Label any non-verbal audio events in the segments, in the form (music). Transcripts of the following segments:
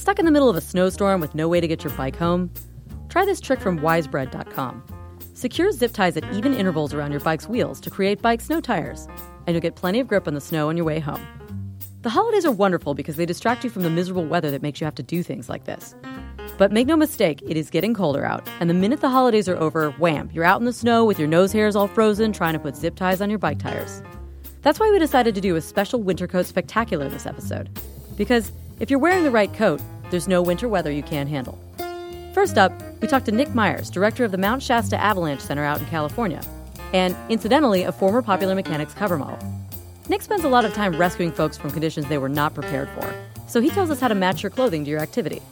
Stuck in the middle of a snowstorm with no way to get your bike home? Try this trick from wisebread.com. Secure zip ties at even intervals around your bike's wheels to create bike snow tires, and you'll get plenty of grip on the snow on your way home. The holidays are wonderful because they distract you from the miserable weather that makes you have to do things like this. But make no mistake, it is getting colder out, and the minute the holidays are over, wham, you're out in the snow with your nose hairs all frozen trying to put zip ties on your bike tires. That's why we decided to do a special winter coat spectacular this episode. Because if you're wearing the right coat, there's no winter weather you can't handle. First up, we talked to Nick Myers, director of the Mount Shasta Avalanche Center out in California, and incidentally, a former Popular Mechanics cover model. Nick spends a lot of time rescuing folks from conditions they were not prepared for, so he tells us how to match your clothing to your activity.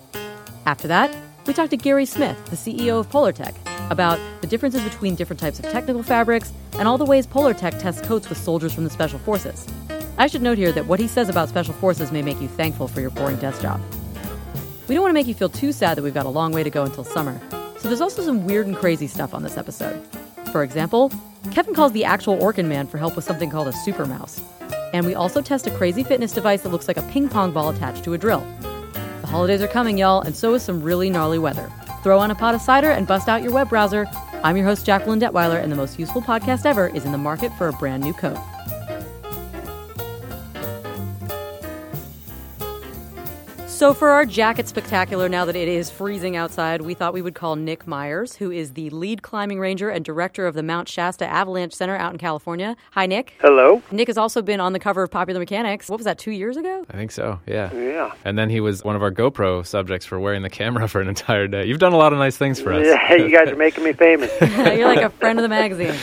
After that, we talked to Gary Smith, the CEO of Polartec, about the differences between different types of technical fabrics and all the ways Polartec tests coats with soldiers from the Special Forces. I should note here that what he says about Special Forces may make you thankful for your boring desk job. We don't want to make you feel too sad that we've got a long way to go until summer, so there's also some weird and crazy stuff on this episode. For example, Kevin calls the actual Orkin man for help with something called a super mouse. And we also test a crazy fitness device that looks like a ping pong ball attached to a drill The holidays are coming, y'all, and so is some really gnarly weather. Throw on a pot of cider and bust out your web browser. I'm your host, Jacqueline Detwiler, and the most useful podcast ever is in the market for a brand new coat. So, for our jacket spectacular, now that it is freezing outside, we thought we would call Nick Myers, who is the lead climbing ranger and director of the Mount Shasta Avalanche Center out in California. Hi, Nick. Hello. Nick has also been on the cover of Popular Mechanics. What was that, two years ago? I think so, yeah. Yeah. And then he was one of our GoPro subjects for wearing the camera for an entire day. You've done a lot of nice things for us. Yeah, you guys are making me famous. (laughs) (laughs) You're like a friend of the magazine.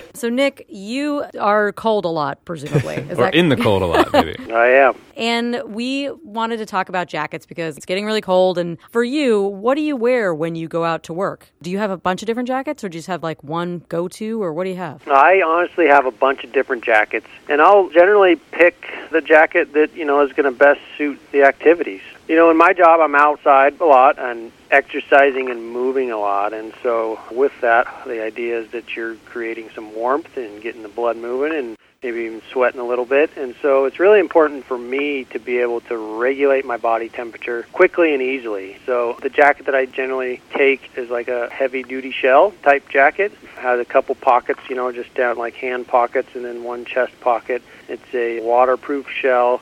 (laughs) So, Nick, you are cold a lot, presumably. Is or that- in the cold a lot, maybe. I am. And we wanted to talk about jackets because it's getting really cold. And for you, what do you wear when you go out to work? Do you have a bunch of different jackets or do you just have like one go to or what do you have? I honestly have a bunch of different jackets, and I'll generally pick the jacket that, you know, is going to best suit the activities. You know, in my job, I'm outside a lot and exercising and moving a lot, and so with that, the idea is that you're creating some warmth and getting the blood moving and maybe even sweating a little bit. And so it's really important for me to be able to regulate my body temperature quickly and easily. So the jacket that I generally take is like a heavy duty shell type jacket. Has a couple pockets, you know, just down like hand pockets and then one chest pocket. It's a waterproof shell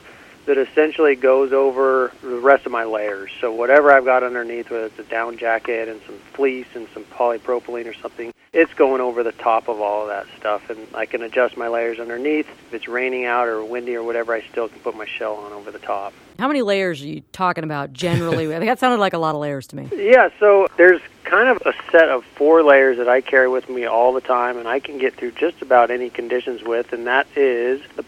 that essentially goes over the rest of my layers. So whatever I've got underneath, whether it's a down jacket and some fleece and some polypropylene or something, it's going over the top of all of that stuff. And I can adjust my layers underneath. If it's raining out or windy or whatever, I still can put my shell on over the top. How many layers are you talking about generally? I (laughs) think that sounded like a lot of layers to me. Yeah, so there's kind of a set of four layers that I carry with me all the time, and I can get through just about any conditions with, and that is the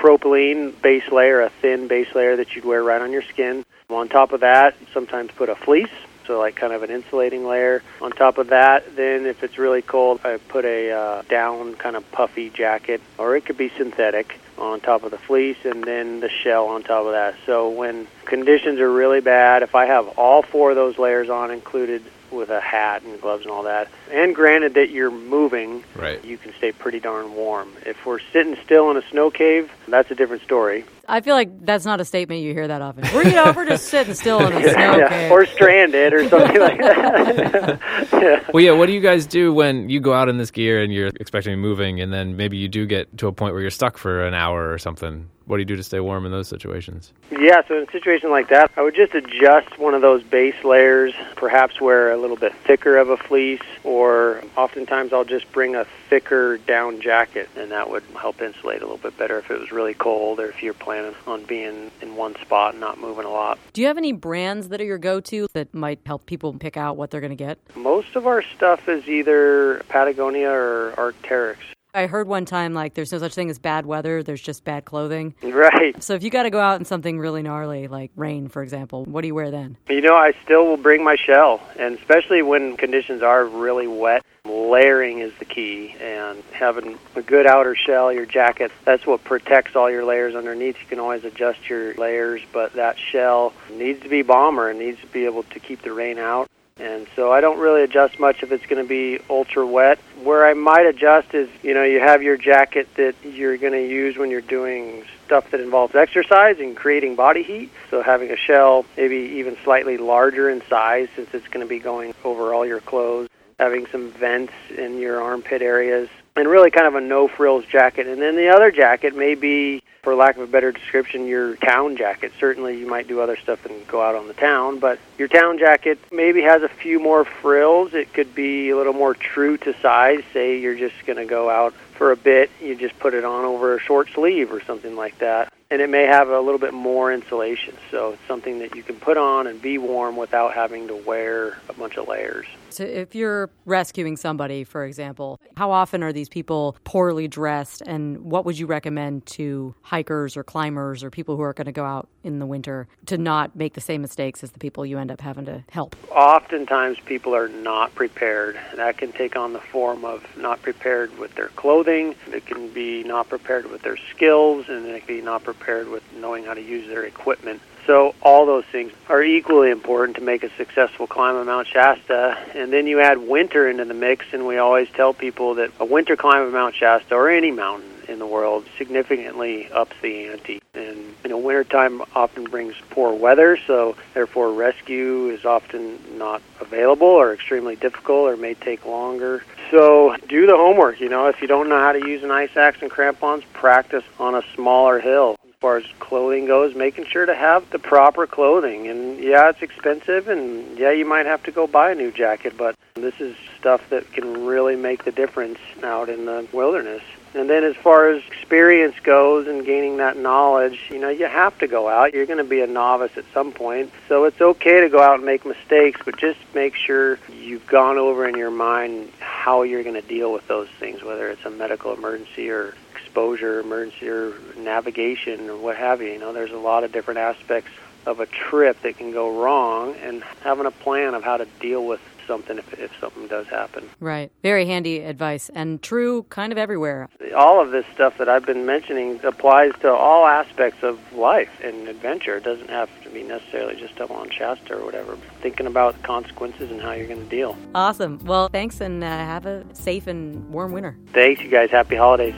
polypropylene base layer, a thin base layer that you'd wear right on your skin. On top of that, sometimes put a fleece, so like kind of an insulating layer. On top of that, then if it's really cold, I put a uh, down kind of puffy jacket, or it could be synthetic on top of the fleece and then the shell on top of that. So when conditions are really bad, if I have all four of those layers on included with a hat and gloves and all that, and granted that you're moving, Right. you can stay pretty darn warm. If we're sitting still in a snow cave, that's a different story. I feel like that's not a statement you hear that often. We're, you know, we're just sitting still in a (laughs) snow Yeah, cave. or stranded or something like that. (laughs) yeah. Well, yeah, what do you guys do when you go out in this gear and you're expecting to be moving and then maybe you do get to a point where you're stuck for an hour or something? What do you do to stay warm in those situations? Yeah, so in a situation like that, I would just adjust one of those base layers, perhaps wear a little bit thicker of a fleece, or oftentimes I'll just bring a thicker down jacket, and that would help insulate a little bit better if it was really cold or if you're planning on being in one spot and not moving a lot. Do you have any brands that are your go to that might help people pick out what they're going to get? Most of our stuff is either Patagonia or Arc'teryx. I heard one time like there's no such thing as bad weather, there's just bad clothing. Right. So if you got to go out in something really gnarly, like rain, for example, what do you wear then? You know, I still will bring my shell, and especially when conditions are really wet, layering is the key. And having a good outer shell, your jacket, that's what protects all your layers underneath. You can always adjust your layers, but that shell needs to be bomber and needs to be able to keep the rain out. And so I don't really adjust much if it's going to be ultra wet. Where I might adjust is, you know, you have your jacket that you're going to use when you're doing stuff that involves exercise and creating body heat. So having a shell maybe even slightly larger in size since it's going to be going over all your clothes. Having some vents in your armpit areas and really kind of a no frills jacket. And then the other jacket may be, for lack of a better description, your town jacket. Certainly, you might do other stuff and go out on the town, but your town jacket maybe has a few more frills. It could be a little more true to size. Say you're just going to go out for a bit, you just put it on over a short sleeve or something like that. And it may have a little bit more insulation, so it's something that you can put on and be warm without having to wear a bunch of layers. So, if you're rescuing somebody, for example, how often are these people poorly dressed, and what would you recommend to hikers or climbers or people who are going to go out in the winter to not make the same mistakes as the people you end up having to help? Oftentimes, people are not prepared. That can take on the form of not prepared with their clothing, it can be not prepared with their skills, and it can be not prepared with knowing how to use their equipment. So all those things are equally important to make a successful climb of Mount Shasta. And then you add winter into the mix, and we always tell people that a winter climb of Mount Shasta or any mountain in the world significantly ups the ante. And you know, wintertime often brings poor weather, so therefore rescue is often not available or extremely difficult or may take longer. So do the homework. You know, if you don't know how to use an ice axe and crampons, practice on a smaller hill As far as clothing goes, making sure to have the proper clothing. And yeah, it's expensive, and yeah, you might have to go buy a new jacket, but this is stuff that can really make the difference out in the wilderness. And then as far as experience goes and gaining that knowledge, you know, you have to go out. You're going to be a novice at some point. So it's okay to go out and make mistakes, but just make sure you've gone over in your mind how you're going to deal with those things, whether it's a medical emergency or exposure, emergency, or navigation, or what have you. You know, there's a lot of different aspects of a trip that can go wrong, and having a plan of how to deal with something if, if something does happen. Right. Very handy advice and true kind of everywhere. All of this stuff that I've been mentioning applies to all aspects of life and adventure. It doesn't have to be necessarily just up on Shasta or whatever. Thinking about consequences and how you're going to deal. Awesome. Well, thanks and uh, have a safe and warm winter. Thanks, you guys. Happy holidays.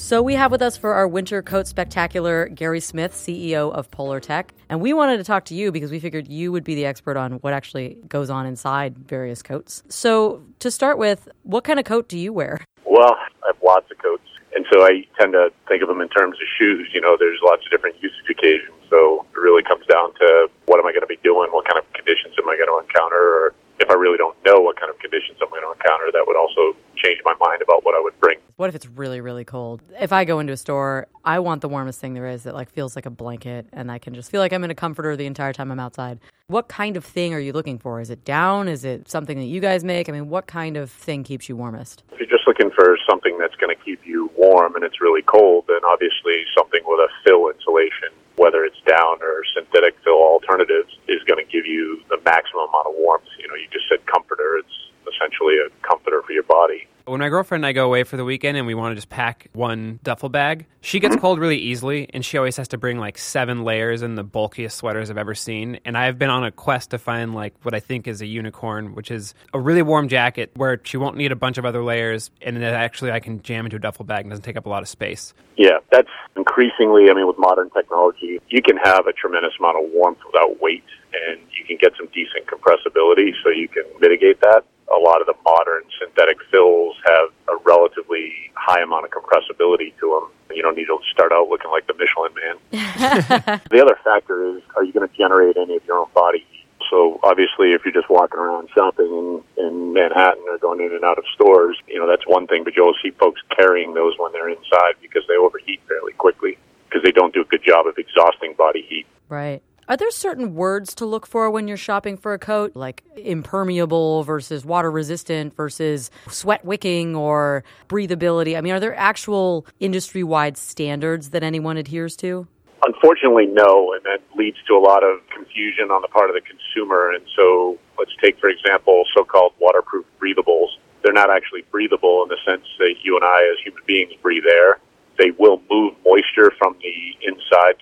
So we have with us for our winter coat spectacular Gary Smith, CEO of Polartec. and we wanted to talk to you because we figured you would be the expert on what actually goes on inside various coats. So to start with, what kind of coat do you wear? Well, I have lots of coats, and so I tend to think of them in terms of shoes. You know, there's lots of different usage occasions, so it really comes down to what am I going to be doing, what kind of conditions am I going to encounter, or if I really don't know what kind of conditions I'm going to encounter, that would also change my mind about what I would bring. What if it's really, really cold? If I go into a store, I want the warmest thing there is that like feels like a blanket and I can just feel like I'm in a comforter the entire time I'm outside. What kind of thing are you looking for? Is it down? Is it something that you guys make? I mean, what kind of thing keeps you warmest? If you're just looking for something that's going to keep you warm and it's really cold, then obviously something with a fill insulation, whether it's down or synthetic fill alternatives, is going to give you the maximum amount of warmth. You know, you just said comforter. It's essentially a comforter for your body. When my girlfriend and I go away for the weekend and we want to just pack one duffel bag, she gets mm-hmm. cold really easily and she always has to bring like seven layers and the bulkiest sweaters I've ever seen. And I've been on a quest to find like what I think is a unicorn, which is a really warm jacket where she won't need a bunch of other layers and that actually I can jam into a duffel bag and doesn't take up a lot of space. Yeah, that's increasingly, I mean, with modern technology, you can have a tremendous amount of warmth without weight and you can get some decent compressibility so you can mitigate that a lot of the modern synthetic fills have a relatively high amount of compressibility to them. You don't need to start out looking like the Michelin man. (laughs) (laughs) the other factor is, are you going to generate any of your own body heat? So obviously, if you're just walking around shopping in, in Manhattan or going in and out of stores, you know that's one thing. But you'll see folks carrying those when they're inside because they overheat fairly quickly because they don't do a good job of exhausting body heat. Right. Are there certain words to look for when you're shopping for a coat, like impermeable versus water resistant versus sweat wicking or breathability? I mean, are there actual industry wide standards that anyone adheres to? Unfortunately, no, and that leads to a lot of confusion on the part of the consumer. And so, let's take, for example, so called waterproof breathables. They're not actually breathable in the sense that you and I, as human beings, breathe air they will move moisture from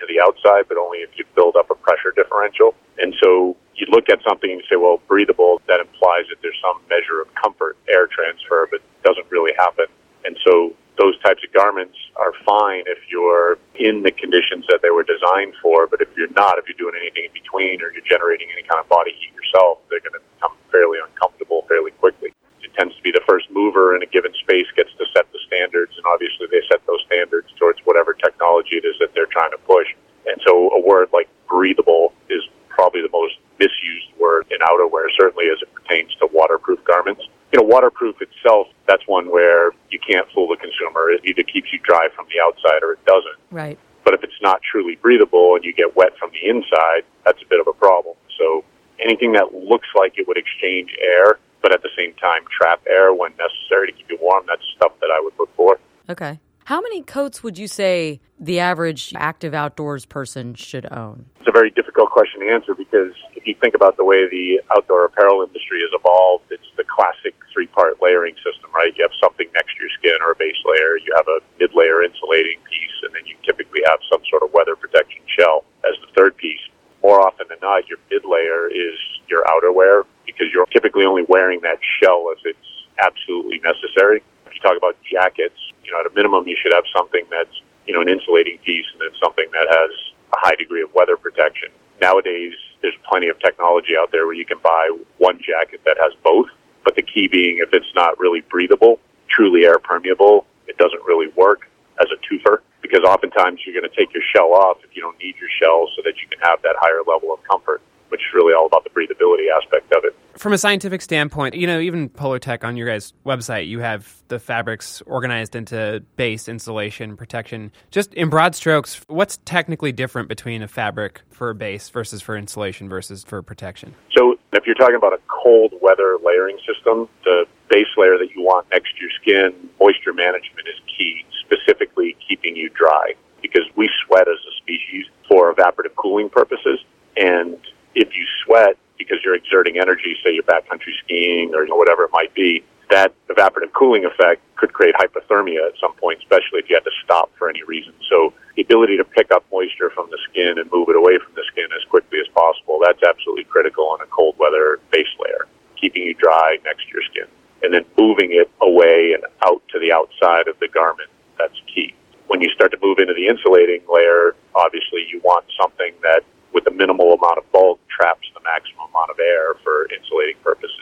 the outside, but only if you build up a pressure differential. And so you look at something and you say, well, breathable, that implies that there's some measure of comfort, air transfer, but doesn't really happen. And so those types of garments are fine if you're in the conditions that they were designed for, but if you're not, if you're doing anything in between or you're generating any kind of body heat yourself, they're going to become fairly uncomfortable fairly quickly. It tends to be the first mover in a given space gets to set the standards, and obviously they set those standards towards whatever technology it is that they're trying to push. And so a word like breathable is probably the most misused word in outerwear, certainly as it pertains to waterproof garments. You know, waterproof itself, that's one where you can't fool the consumer. It either keeps you dry from the outside or it doesn't. Right. But if it's not truly breathable and you get wet from the inside, that's a bit of a problem. So anything that looks like it would exchange air, but at the same time trap air when necessary to keep you warm, that's stuff that I would look for. Okay. How many coats would you say the average active outdoors person should own? It's a very difficult question to answer because if you think about the way the outdoor apparel industry has evolved, it's the classic three part layering system, right? You have something next to your skin or a base layer, you have a mid layer insulating piece, and then you typically have some sort of weather protection shell as the third piece. More often than not, your mid layer is your outerwear because you're typically only wearing that shell if it's absolutely necessary. If you talk about jackets, you know, at a minimum, you should have something that's, you know, an insulating piece and then something that has a high degree of weather protection. Nowadays, there's plenty of technology out there where you can buy one jacket that has both. But the key being, if it's not really breathable, truly air permeable, it doesn't really work as a twofer because oftentimes you're going to take your shell off if you don't need your shell so that you can have that higher level of comfort which is really all about the breathability aspect of it. From a scientific standpoint, you know, even Polartec on your guys' website, you have the fabrics organized into base, insulation, protection. Just in broad strokes, what's technically different between a fabric for a base versus for insulation versus for protection? So, if you're talking about a cold weather layering system, the base layer that you want next to your skin, moisture management is key, specifically keeping you dry because we sweat as a species for evaporative cooling purposes. And if you sweat because you're exerting energy, say you're backcountry skiing or whatever it might be, that evaporative cooling effect could create hypothermia at some point, especially if you had to stop for any reason. So the ability to pick up moisture from the skin and move it away from the skin as quickly as possible, that's absolutely critical on a cold weather base layer, keeping you dry next to your skin. And then moving it away and out to the outside of the garment, that's key. When you start to move into the insulating layer, obviously you want something that with a minimal amount of bulk traps the maximum amount of air for insulating purposes.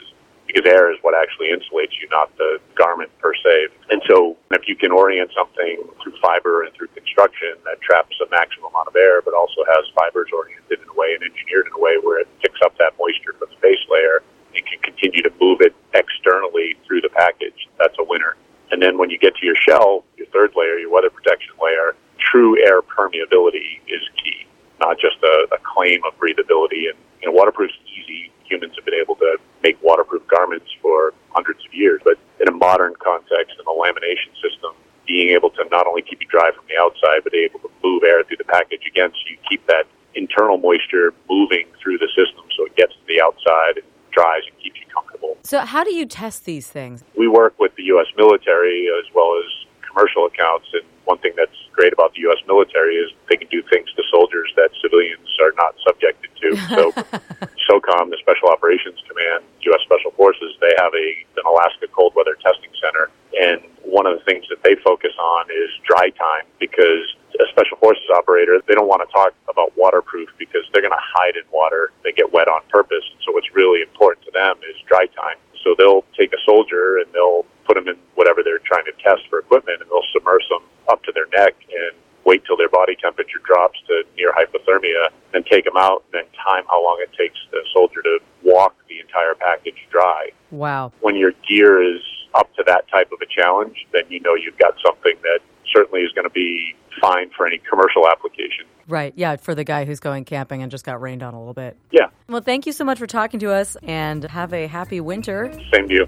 Because air is what actually insulates you, not the garment per se. And so if you can orient something through fiber and through construction that traps a maximum amount of air, but also has fibers oriented in a way and engineered in a way where it picks up that moisture from the base layer and can continue to move it externally through the package, that's a winner. And then when you get to your shell, your third layer, your weather protection layer, true air permeability is key not just a, a claim of breathability. And you know, waterproof's easy. Humans have been able to make waterproof garments for hundreds of years, but in a modern context, in a lamination system, being able to not only keep you dry from the outside, but able to move air through the package again, so you keep that internal moisture moving through the system, so it gets to the outside and dries and keeps you comfortable. So, how do you test these things? We work with the U.S. military as well as commercial accounts, and one thing that's great about the U.S. military is they can do things to soldiers that civilians are not subjected to. So, (laughs) SOCOM, the Special Operations Command, U.S. Special Forces, they have a an Alaska cold weather testing center, and one of the things that they focus on is dry time because a special forces operator they don't want to talk about waterproof because they're going to hide in water they get wet on purpose so what's really important to them is dry time so they'll take a soldier and they'll put them in whatever they're trying to test for equipment and they'll submerge them up to their neck and wait till their body temperature drops to near hypothermia, then take them out, and then time how long it takes the soldier to walk the entire package dry. Wow. When your gear is up to that type of a challenge, then you know you've got something that certainly is going to be fine for any commercial application. Right. Yeah, for the guy who's going camping and just got rained on a little bit. Yeah. Well, thank you so much for talking to us and have a happy winter. Same to you.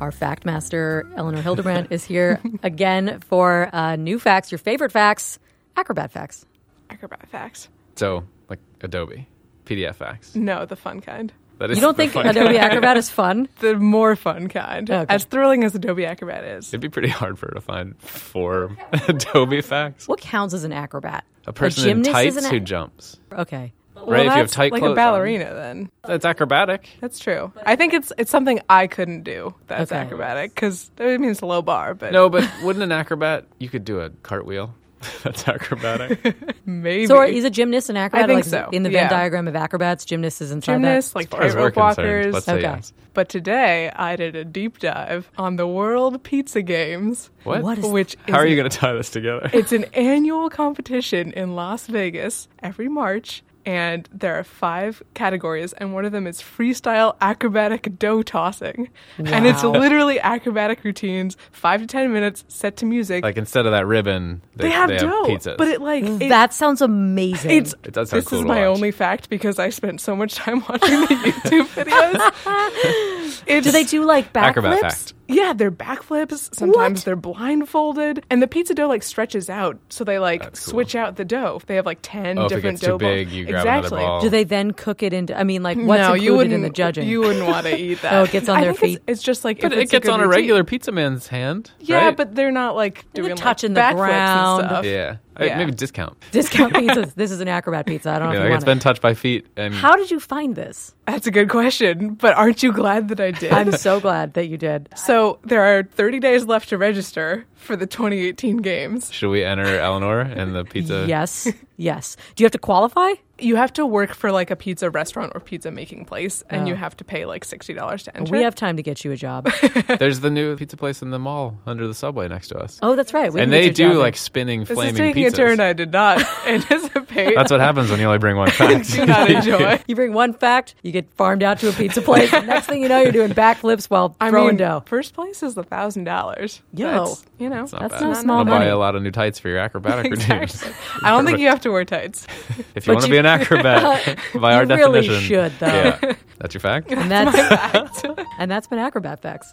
Our fact master, Eleanor Hildebrandt, is here (laughs) again for uh, new facts, your favorite facts, Acrobat facts. Acrobat facts. So, like Adobe, PDF facts. No, the fun kind. That is You don't think Adobe kind. Acrobat is fun? (laughs) The more fun kind. Okay. As thrilling as Adobe Acrobat is. It'd be pretty hard for her to find four (laughs) Adobe facts. What counts as an acrobat? A person in gymnast tights is an who jumps. Okay. Well, right, if you have tight like clothes a on. ballerina then. That's acrobatic. That's true. I think it's it's something I couldn't do. That's Okay. acrobatic because I it means low bar, but No, but (laughs) wouldn't an acrobat? You could do a cartwheel. (laughs) That's acrobatic. maybe. So he's a gymnast and acrobat? I think like so, in the Venn yeah. diagram of acrobats, gymnast is inside gymnasts that. like As far as tightrope walkers. let's say Okay. yes. But today I did a deep dive on the World Pizza Games, What? What is which is How are you going to tie this together? It's an annual competition in Las Vegas every March, and there are five categories, and one of them is freestyle acrobatic dough tossing. And it's literally acrobatic routines, five to ten minutes, set to music. like instead of that ribbon, they, they have they dough, pizzas. but it like mm, it- that sounds amazing. it's It does sound this cool is to my watch. only fact because I spent so much time (laughs) watching the YouTube (laughs) videos. It's, Do they do like Acrobat backflips? Fact. Yeah, they're backflips. Sometimes What? they're blindfolded, and the pizza dough like stretches out, so they like cool. switch out the dough. If they have like ten Oh, if it different gets too dough balls. big, you grab exactly. ball. Do they then cook it into? I mean, like what's no, included you wouldn't. in the judging? You wouldn't want to (laughs) eat that. Oh, it gets on I their think it's- feet. It's, just like But if it gets good on a regular pizza man's hand. Yeah, right? but they're not like They're doing touching like, the backflips ground. And stuff. yeah, Yeah. maybe discount. (laughs) Discount (laughs) pizzas. This is an acrobat pizza. I don't know Yeah, if like you it's want been touched by feet, and How did you find this? That's a good question, but aren't you glad that I (laughs) did? I'm so glad that you did. so there are 30 days left to register for the 2018 games. should we enter Eleanor and the pizza? Yes, yes. Do you have to qualify? You have to work for like a pizza restaurant or pizza making place, and Oh. you have to pay like sixty dollars to enter. We have time to get you a job. (laughs) There's the new pizza place in the mall under the subway next to us. Oh, that's right. We and can get they you a do job there. like spinning, This flaming is taking pizzas. a turn I did not (laughs) anticipate. That's what happens when you only bring one fact. (laughs) do not enjoy. (laughs) You bring one fact, you get farmed out to a pizza place. and next thing you know, you're doing backflips while I throwing mean, dough. first place is a thousand dollars. Yo. That's, you know, It's not That's bad. no small I'll money. buy a lot of new tights for your acrobatic (laughs) routines. Exactly. I don't think you have to wear tights. If you But want to be an acrobat, by our You really definition, should, though. Yeah, that's your fact. And that's that's fact. and that's been acrobat facts.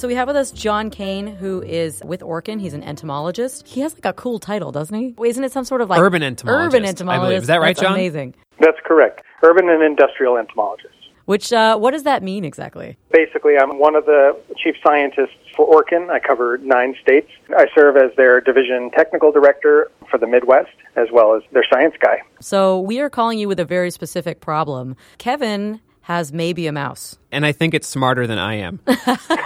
So we have with us John Kane, who is with Orkin. He's an entomologist. He has like a cool title, doesn't he? Isn't it some sort of like Urban entomologist, Urban I entomologist. believe. Is that right, That's John? Amazing. That's correct. Urban and industrial entomologist. Which uh, what does that mean exactly? Basically, I'm one of the chief scientists for Orkin. I cover nine states. I serve as their division technical director for the Midwest, as well as their science guy. So we are calling you with a very specific problem. Kevin has maybe a mouse. And I think it's smarter than I am. (laughs)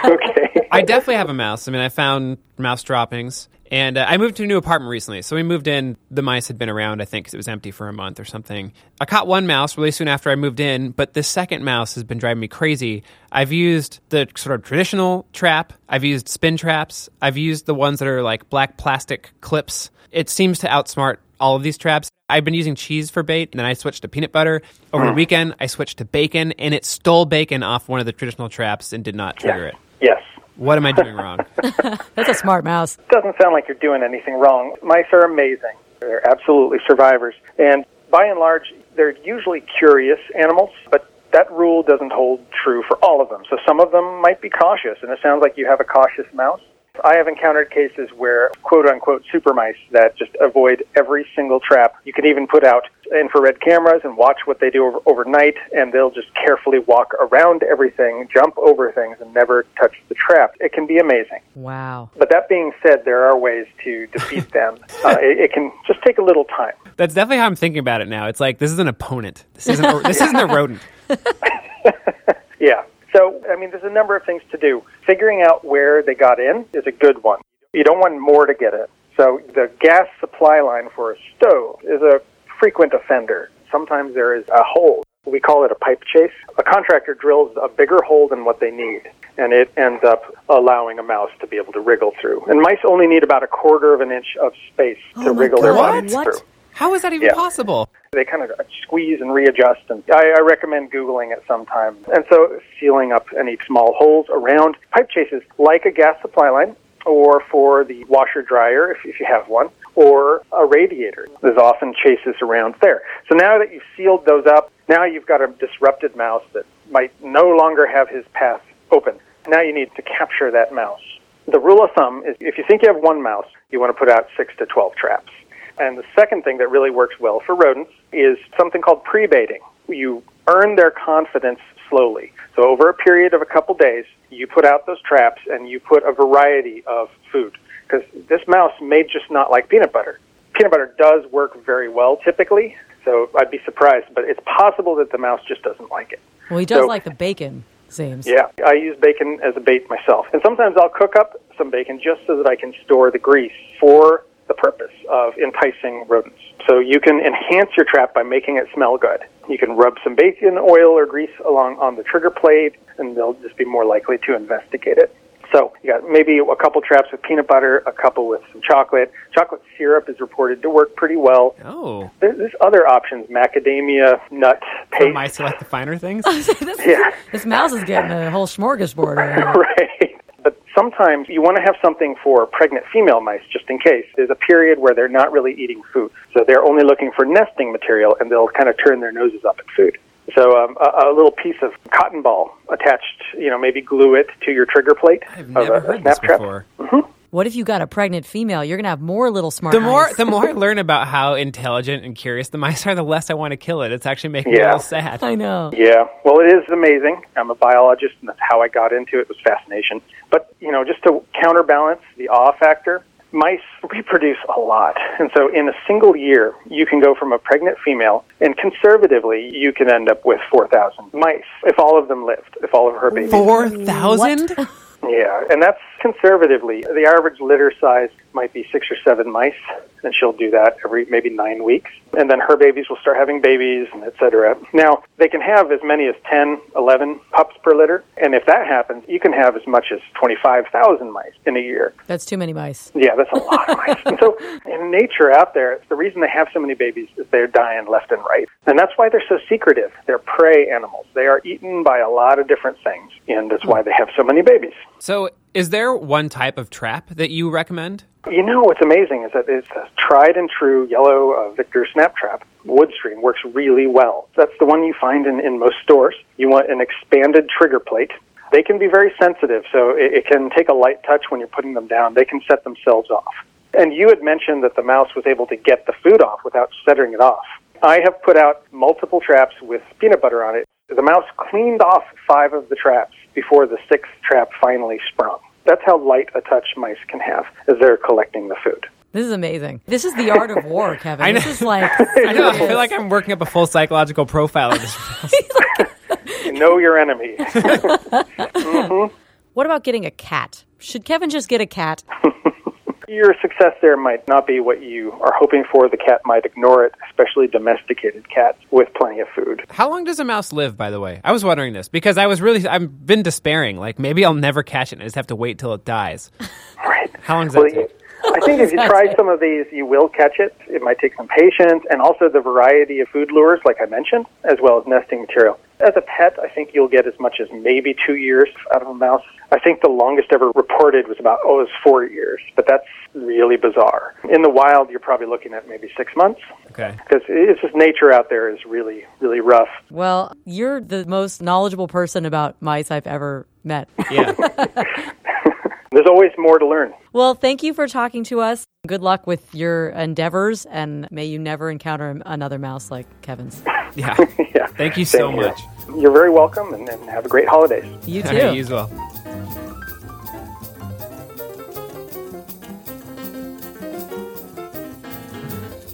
Okay. I definitely have a mouse. I mean, I found mouse droppings. And uh, I moved to a new apartment recently. So we moved in. The mice had been around, I think, because it was empty for a month or something. I caught one mouse really soon after I moved in, but this second mouse has been driving me crazy. I've used the sort of traditional trap, I've used spin traps, I've used the ones that are like black plastic clips. It seems to outsmart all of these traps. I've been using cheese for bait, and then I switched to peanut butter. Over the mm. weekend, I switched to bacon, and it stole bacon off one of the traditional traps and did not trigger it. yes. What am I doing wrong? (laughs) That's a smart mouse. Doesn't sound like you're doing anything wrong. Mice are amazing. They're absolutely survivors. And by and large, they're usually curious animals, but that rule doesn't hold true for all of them. So some of them might be cautious, and it sounds like you have a cautious mouse. I have encountered cases where quote unquote super mice that just avoid every single trap. You can even put out infrared cameras and watch what they do over, overnight, and they'll just carefully walk around everything, jump over things, and never touch the trap. It can be amazing. Wow. But that being said, there are ways to defeat them. (laughs) Uh, it, it can just take a little time. That's definitely how I'm thinking about it now. It's like this is an opponent. This isn't. A, this isn't a (laughs) rodent. (laughs) Yeah. So, I mean, there's a number of things to do. Figuring out where they got in is a good one. You don't want more to get in. So, the gas supply line for a stove is a frequent offender. Sometimes there is a hole. We call it a pipe chase. A contractor drills a bigger hole than what they need, and it ends up allowing a mouse to be able to wriggle through. And mice only need about a quarter of an inch of space to Oh my wriggle their God. bodies What? How is that even Yeah. possible? They kind of squeeze and readjust, and I, I recommend Googling it sometime. And so sealing up any small holes around pipe chases, like a gas supply line, or for the washer dryer, if, if you have one, or a radiator. There's often chases around there. So now that you've sealed those up, now you've got a disrupted mouse that might no longer have his path open. Now you need to capture that mouse. The rule of thumb is if you think you have one mouse, you want to put out 6 to 12 traps. And the second thing that really works well for rodents is something called pre-baiting. You earn their confidence slowly. So over a period of a couple days, you put out those traps and you put a variety of food. Because this mouse may just not like peanut butter. Peanut butter does work very well typically, so I'd be surprised, but it's possible that the mouse just doesn't like it. Well, he does So- like the bacon, seems. Yeah, I use bacon as a bait myself. And sometimes I'll cook up some bacon just so that I can store the grease for purpose of enticing rodents. So you can enhance your trap by making it smell good. You can rub some bacon oil or grease along on the trigger plate, and they'll just be more likely to investigate it. So you got maybe a couple traps with peanut butter, a couple with some chocolate. Chocolate syrup is reported to work pretty well. Oh. There- There's other options: macadamia nut For paste. mice who like the finer things? (laughs) Oh, yeah. This mouse is getting a whole smorgasbord. right. (laughs) Sometimes you want to have something for pregnant female mice just in case. There's a period where they're not really eating food. So they're only looking for nesting material and they'll kind of turn their noses up at food. So um, a, a little piece of cotton ball attached, you know, maybe glue it to your trigger plate I've of never a, a snap this trap. before. What if you got a pregnant female? You're gonna have more little smart. The more the more I (laughs) learn about how intelligent and curious the mice are, the less I want to kill it. It's actually making me a little sad. I know. Yeah, well, it is amazing. I'm a biologist, and that's how I got into it. It was fascination. But you know, just to counterbalance the awe factor, mice (laughs) reproduce a lot, and so in a single year, you can go from a pregnant female, and conservatively, you can end up with 4,000 mice if all of them lived, if all of her babies. Four thousand? (laughs) Yeah, and that's conservatively. The average litter size might be six or seven mice, and she'll do that every maybe nine weeks. And then her babies will start having babies, and et cetera. Now, they can have as many as 10, 11 pups per litter, and if that happens, you can have as much as 25,000 mice in a year. That's too many mice. Yeah, that's a lot of mice. And (laughs) so in nature out there, the reason they have so many babies is they're dying left and right. And that's why they're so secretive. They're prey animals. They are eaten by a lot of different things, and that's why they have so many babies. So, is there one type of trap that you recommend? You know what's amazing is that it's a tried and true yellow uh, Victor snap trap. Woodstream works really well. That's the one you find in, in most stores. You want an expanded trigger plate. They can be very sensitive, so it, it can take a light touch when you're putting them down. They can set themselves off. And you had mentioned that the mouse was able to get the food off without setting it off. I have put out multiple traps with peanut butter on it. The mouse cleaned off five of the traps before the sixth trap finally sprung. That's how light a touch mice can have as they're collecting the food. This is amazing. This is the art of war, (laughs) Kevin. I know. This is like (laughs) I know. I feel like I'm working up a full psychological profile of this. (laughs) You know your enemy. Mm-hmm. What about getting a cat? Should Kevin just get a cat? Your success there might not be what you are hoping for. The cat might ignore it, especially domesticated cats with plenty of food. How long does a mouse live, by the way? I was wondering this because I was really, I've been despairing. Like maybe I'll never catch it and I just have to wait till it dies. (laughs) Right. How long does Well, that take? I think if you (laughs) try some of these, you will catch it. It might take some patience and also the variety of food lures, like I mentioned, as well as nesting material. As a pet, I think you'll get as much as maybe two years out of a mouse. I think the longest ever reported was about, oh, it was four years, but that's really bizarre. In the wild, you're probably looking at maybe six months Okay. because it's just nature out there is really, really rough. Well, you're the most knowledgeable person about mice I've ever met. Yeah. (laughs) (laughs) There's always more to learn. Well, thank you for talking to us. Good luck with your endeavors, and may you never encounter another mouse like Kevin's. (laughs) Yeah. yeah. Thank you so here. much. You're very welcome and, and have a great holidays. You (laughs) too. you too. as well.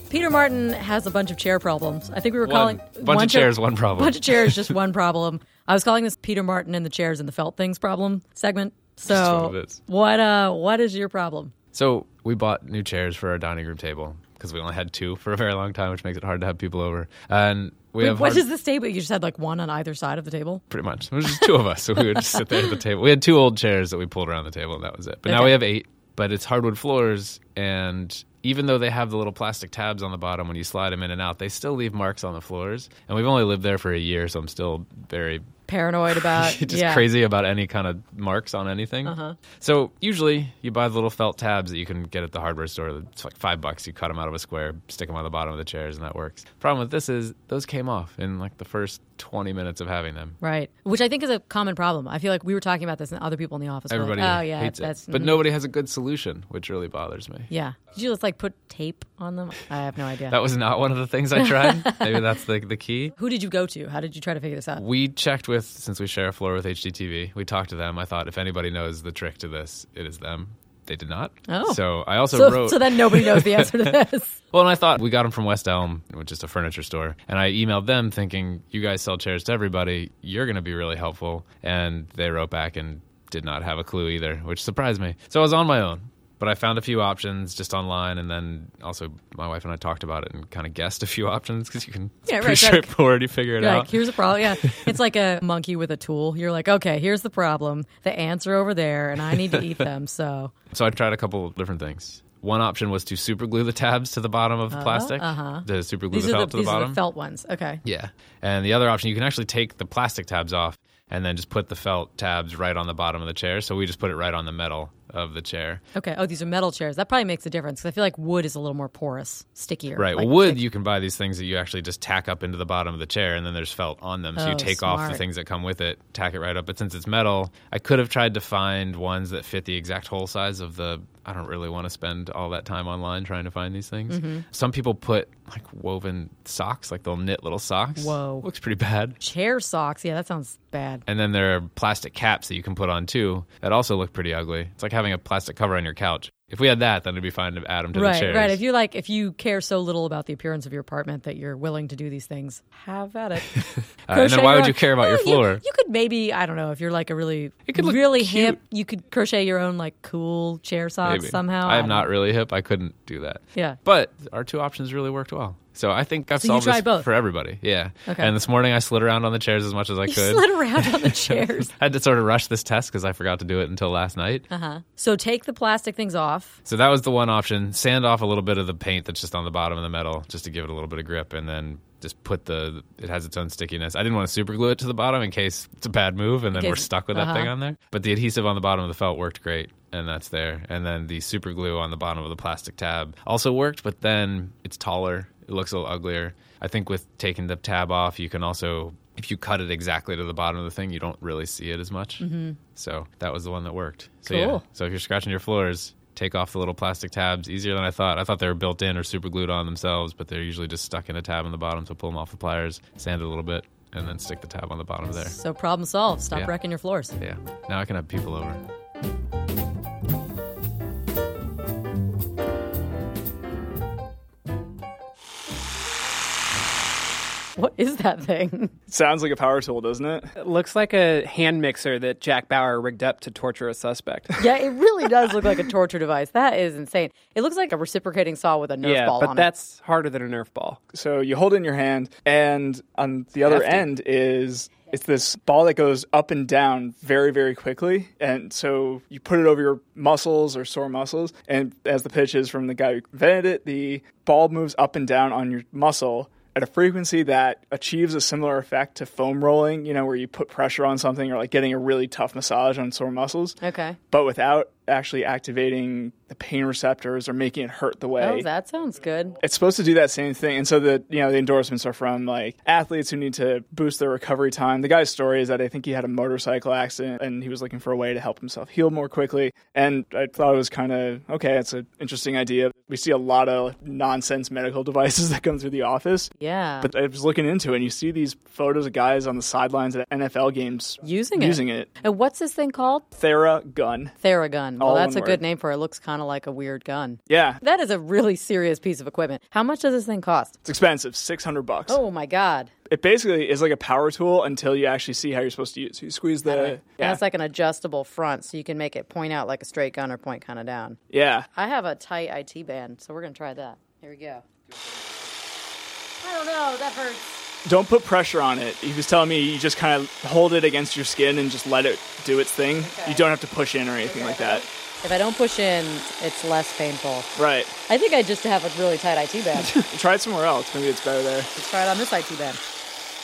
Peter Martin has a bunch of chair problems. I think we were One. calling Bunch one of chairs, one problem. Bunch of chairs, just (laughs) one problem. I was calling this Peter Martin and the chairs and the felt things problem segment. So, what what uh, what is your problem? So we bought new chairs for our dining room table because we only had two for a very long time, which makes it hard to have people over. And we Wait, what hard- is this table? You just had like one on either side of the table. pretty much. It was just two of us, so we would just sit there at the table. We had two old chairs that we pulled around the table, and that was it. But now we have eight. But it's hardwood floors, and even though they have the little plastic tabs on the bottom when you slide them in and out, they still leave marks on the floors. And we've only lived there for a year, so I'm still very Paranoid (laughs) about just yeah. crazy about any kind of marks on anything. Uh-huh. So usually you buy the little felt tabs that you can get at the hardware store. It's like five bucks. You cut them out of a square, stick them on the bottom of the chairs, and that works. Problem with this is those came off in like the first 20 minutes of having them. Right, which I think is a common problem. I feel like we were talking about this, and other people in the office. were like, Everybody oh yeah, hates that's it, but mhm. nobody has a good solution, which really bothers me. Yeah, did you just like put tape on them? I have no idea. That was not one of the things I tried. (laughs) Maybe that's the the key. Who did you go to? How did you try to figure this out? We checked with since we share a floor with HGTV. We talked to them. I thought if anybody knows the trick to this, it is them. They did not. Oh. so I also So, wrote. so then nobody knows the answer to (laughs) this. Well, and I thought we got them from West Elm, which is a furniture store. And I emailed them thinking, you guys sell chairs to everybody. You're going to be really helpful. And they wrote back and did not have a clue either, which surprised me. So I was on my own. But I found a few options just online, and then also my wife and I talked about it and kind of guessed a few options because you can. Yeah, pretty right, right. straightforward. You figure it You're out. like, here's a problem. Yeah, (laughs) it's like a monkey with a tool. You're like, okay, here's the problem. The ants are over there, and I need to eat them. So (laughs) So I tried a couple of different things. One option was to super glue the tabs to the bottom of the plastic. uh-huh. To super glue these the felt the to the bottom. these are bottom. the felt ones. Okay. Yeah. And the other option, you can actually take the plastic tabs off and then just put the felt tabs right on the bottom of the chair. So we just put it right on the metal of the chair. Okay. Oh, these are metal chairs. That probably makes a difference because I feel like wood is a little more porous, stickier. Right. Like well, wood, you can buy these things that you actually just tack up into the bottom of the chair, and then there's felt on them. So you Oh, take off the things that come with it, tack it right up. But since it's metal, I could have tried to find ones that fit the exact hole size of the. I don't really want to spend all that time online trying to find these things. Mm-hmm. Some people put like woven socks, like they'll knit little socks. Whoa. Looks pretty bad. chair socks. Yeah, that sounds bad. And then there are plastic caps that you can put on too that also look pretty ugly. It's like having a plastic cover on your couch. If we had that, then it'd be fine to add them to the right, chairs. right. If you like, if you care so little about the appearance of your apartment that you're willing to do these things, have at it. (laughs) Uh, and then why would you care about your Well, you- floor? You, could maybe, I don't know, if you're like a really, It could really cute. hip, you could crochet your own like cool chair socks Maybe. somehow. I am don't not know. really hip. I couldn't do that. Yeah. But our two options really worked well. So I think I've So solved this both? for everybody. Yeah. Okay. And this morning I slid around on the chairs as much as I You could. slid around on the (laughs) chairs. I had to sort of rush this test because I forgot to do it until last night. Uh-huh. So take the plastic things off. So that was the one option. Sand off a little bit of the paint that's just on the bottom of the metal just to give it a little bit of grip and then just put the it has its own stickiness. I didn't want to super glue it to the bottom in case it's a bad move and then we're stuck with that uh-huh. thing on there. But the adhesive on the bottom of the felt worked great and that's there. And then the super glue on the bottom of the plastic tab also worked, but then it's taller. It looks a little uglier. I think with taking the tab off, you can also if you cut it exactly to the bottom of the thing, you don't really see it as much. Mm-hmm. So that was the one that worked. So yeah. Cool. So if you're scratching your floors, take off the little plastic tabs easier than I thought. I thought they were built in or super glued on themselves, but they're usually just stuck in a tab on the bottom. So pull them off the pliers, sand it a little bit, and then stick the tab on the bottom there. So problem solved. Stop Yeah. wrecking your floors. Yeah. Now I can have people over. (laughs) What is that thing? Sounds like a power tool, doesn't it? It looks like a hand mixer that Jack Bauer rigged up to torture a suspect. (laughs) yeah, it really does look like a torture device. That is insane. It looks like a reciprocating saw with a Nerf yeah, ball but on that's harder than a Nerf ball. So you hold it in your hand, and on the other Hefty. end is it's this ball that goes up and down very, very quickly. And so you put it over your muscles or sore muscles, and as the pitch is from the guy who invented it, the ball moves up and down on your muscle at a frequency that achieves a similar effect to foam rolling, you know, where you put pressure on something or like getting a really tough massage on sore muscles. Okay. but without actually activating the pain receptors or making it hurt the way Oh, that sounds good. it's supposed to do that same thing. And so the you know the endorsements are from like athletes who need to boost their recovery time. The guy's story is that I think he had a motorcycle accident and he was looking for a way to help himself heal more quickly. And I thought it was kind of okay. It's an interesting idea. We see a lot of nonsense medical (laughs) devices that come through the office. Yeah. But I was looking into it, and you see these photos of guys on the sidelines at NFL games using it. using it. And what's this thing called? Theragun. Theragun. Well, that's a one good name for it. It looks kind of like a weird gun. Yeah, That is a really serious piece of equipment. How much does this thing cost? it's expensive, six hundred bucks. Oh my god. It basically is like a power tool until you actually see how you're supposed to use. it. You squeeze the And it's like an adjustable front, so you can make it point out like a straight gun or point kind of down. yeah. I have a tight IT band, so we're gonna try that. Here we go. I don't know. That hurts. Don't put pressure on it. He was telling me you just kind of hold it against your skin and just let it do its thing. Okay. You don't have to push in or anything like that. If I don't push in, it's less painful. Right. I think I just have a really tight IT band. (laughs) Try it somewhere else. Maybe it's better there. Let's try it on this IT band.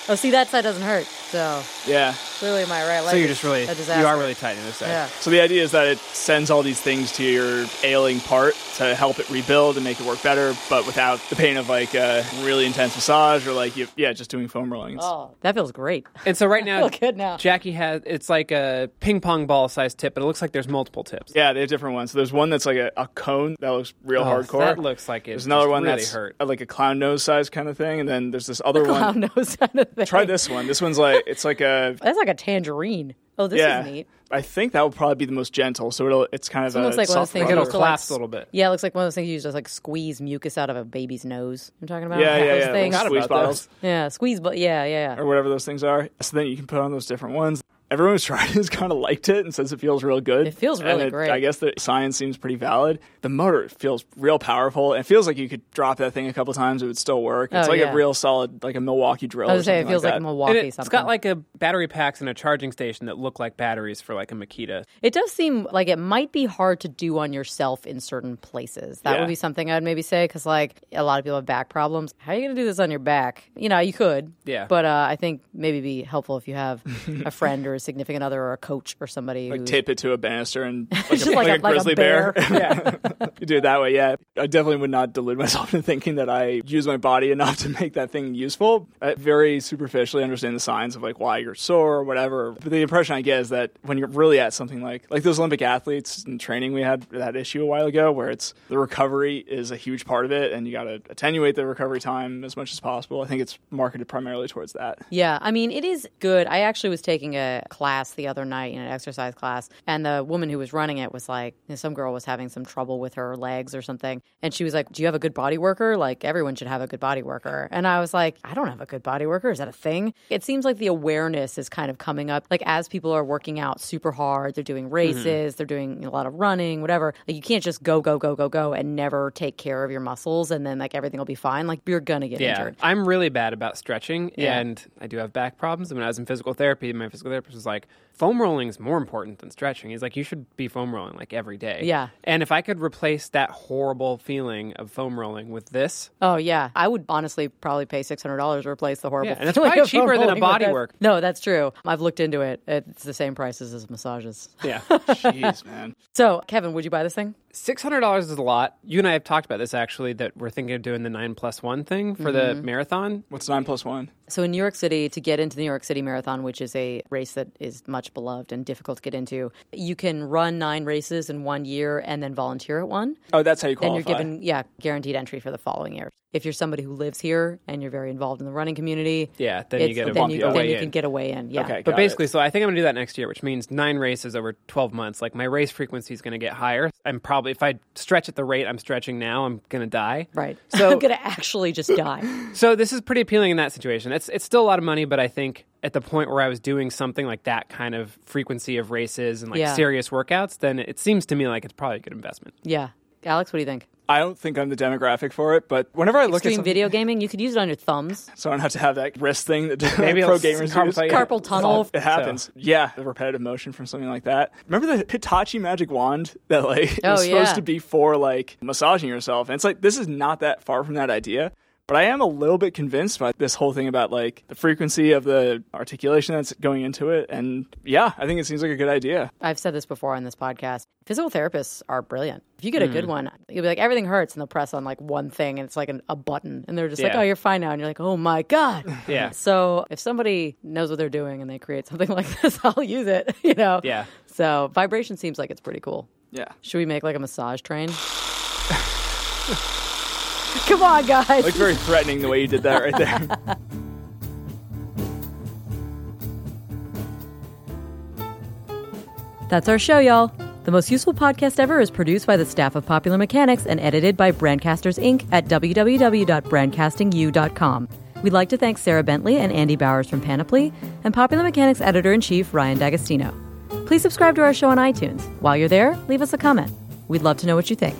Oh, see, that side doesn't hurt. So Yeah. clearly my right leg So you're just really, a disaster. you are really tight in this side. Yeah. So the idea is that it sends all these things to your ailing part to help it rebuild and make it work better, but without the pain of like a really intense massage or like you, yeah, just doing foam rolling. Oh, that feels great. And so right (laughs) now, feel good now. Jackie has it's like a ping pong ball size tip, but it looks like there's multiple tips. Yeah, they have different ones. So there's one that's like a, a cone that looks real Oh, hardcore. That looks like it. there's another one really that's hurt. like a clown nose size kind of thing, and then there's this other Clown one. (laughs) nose kind of thing. Try this one. This one's like it's like a (laughs) That's like a tangerine. Oh, this yeah. is neat. I think that will probably be the most gentle. So it'll it's kind of It a looks like one of those things. It'll used collapse a little bit. Yeah, it looks like one of those things you use to like squeeze mucus out of a baby's nose. I'm talking about. Yeah, Those yeah, yeah. Things. Little squeeze about bottles Yeah, squeeze, but yeah, yeah, yeah. or whatever those things are. So then you can put on those different ones. Everyone who's (laughs) tried it has kind of liked it and says it feels real good. It feels And really great. I guess the science seems pretty valid. The motor feels real powerful. It feels like you could drop that thing a couple times; it would still work. It's Oh, like yeah. a real solid, like a Milwaukee drill. I was or say it something feels like, that. a Milwaukee And it, something. it's got like a battery packs and a charging station that look like batteries for like a Makita. It does seem like it might be hard to do on yourself in certain places. That Yeah. would be something I'd maybe say because, like, a lot of people have back problems. How are you going to do this on your back? You know, you could. Yeah. But uh, I think maybe be helpful if you have a friend or a significant other or a coach or somebody like who's tape it to a banister and (laughs) like, Just a, like like, a- a like a grizzly bear. bear. (laughs) (laughs) you do it that way. Yeah, I definitely would not delude myself into thinking that I use my body enough to make that thing useful. I very superficially understand the signs of like why you're sore or whatever. But the impression I get is that when you're really at something like like those Olympic athletes in training, we had that issue a while ago where it's the recovery is a huge part of it, and you got to attenuate the recovery time as much as possible. I think it's marketed primarily towards that. Yeah, I mean, it is good. I actually was taking a class the other night, in an exercise class, and the woman who was running it was like, you know, some girl was having some trouble with her legs or something. And she was like, Do you have a good body worker? Like, everyone should have a good body worker. And I was like, I don't have a good body worker. Is that a thing? It seems like the awareness is kind of coming up. Like, as people are working out super hard, they're doing mm-hmm. races, they're doing a lot of running, whatever. Like, you can't just go, go, go, go, go and never take care of your muscles and then, like, everything will be fine. Like, you're going to get Yeah, injured. I'm really bad about stretching, Yeah. and I do have back problems. And when I was in physical therapy, my physical therapist was like, "Foam rolling is more important than stretching." He's like, "You should be foam rolling like every day." Yeah. And if I could replace that horrible feeling of foam rolling with this, Oh yeah, I would honestly probably pay six hundred dollars to replace the horrible. Yeah, and it's feeling probably of cheaper than a rolling with body work. No, that's true. I've looked into it. It's the same prices as massages. yeah, (laughs) Jeez, man. So, Kevin, would you buy this thing? six hundred dollars is a lot. You and I have talked about this actually. That we're thinking of doing the nine plus one thing for the Mm-hmm. marathon. What's nine plus one? So in New York City, to get into the New York City Marathon, which is a race that is much beloved and difficult to get into, you can run nine races in one year and then volunteer at one. Oh, that's how you Then qualify. you're given, yeah, guaranteed entry for the following year. If you're somebody who lives here and you're very involved in the running community, Yeah, then you it's- get a then you, you then you can get a way in. Yeah. Okay. But Got basically, so I think I'm going to do that next year, which means nine races over 12 months. Like my race frequency is going to get higher. I'm probably, if I stretch at the rate I'm stretching now, I'm going to die. Right. So- (laughs) I'm going to actually just die. So this is pretty appealing in that situation. It's it's still a lot of money, but I think at the point where I was doing something like that kind of frequency of races and like Yeah. serious workouts, then it seems to me like it's probably a good investment. Yeah. Alex, what do you think? I don't think I'm the demographic for it, but whenever I look at Extreme something, video gaming, you could use it on your thumbs. (laughs) so I don't have to have that wrist thing that (laughs) Maybe pro gamers s- carpal use. Carpal tunnel. It happens. Yeah, the repetitive motion from something like that. Remember the Hitachi magic wand that like (laughs) Oh, was supposed yeah. to be for like massaging yourself, and it's like this is not that far from that idea. But I am a little bit convinced by this whole thing about like the frequency of the articulation that's going into it, and yeah, I think it seems like a good idea. I've said this before on this podcast. Physical therapists are brilliant. If you get a hmm. good one, you'll be like, everything hurts, and they'll press on like one thing, and it's like an, a button, and they're just like, oh, you're fine now. And you're like, oh my God. (laughs) Yeah. So if somebody knows what they're doing and they create something (laughs) like this, I'll use it, (laughs) you know? Yeah. So vibration seems like it's pretty cool. Yeah, Should we make like a massage train? (laughs) Come on, guys. like very threatening the way you did that right there. (laughs) That's our show, y'all. The Most Useful Podcast Ever is produced by the staff of Popular Mechanics and edited by Brandcasters Inc. at www.brandcastingu.com. We'd like to thank Sarah Bentley and Andy Bowers from Panoply and Popular Mechanics editor in chief Ryan D'Agostino. Please subscribe to our show on iTunes. While you're there, leave us a comment. We'd love to know what you think.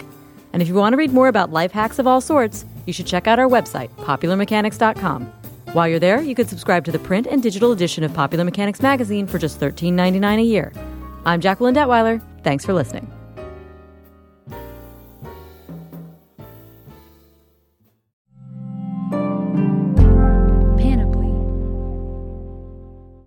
And if you want to read more about life hacks of all sorts, you should check out our website, popularmechanics.com. While you're there, you could subscribe to the print and digital edition of Popular Mechanics magazine for just $13.99 a year. I'm Jacqueline Detwiler. Thanks for listening.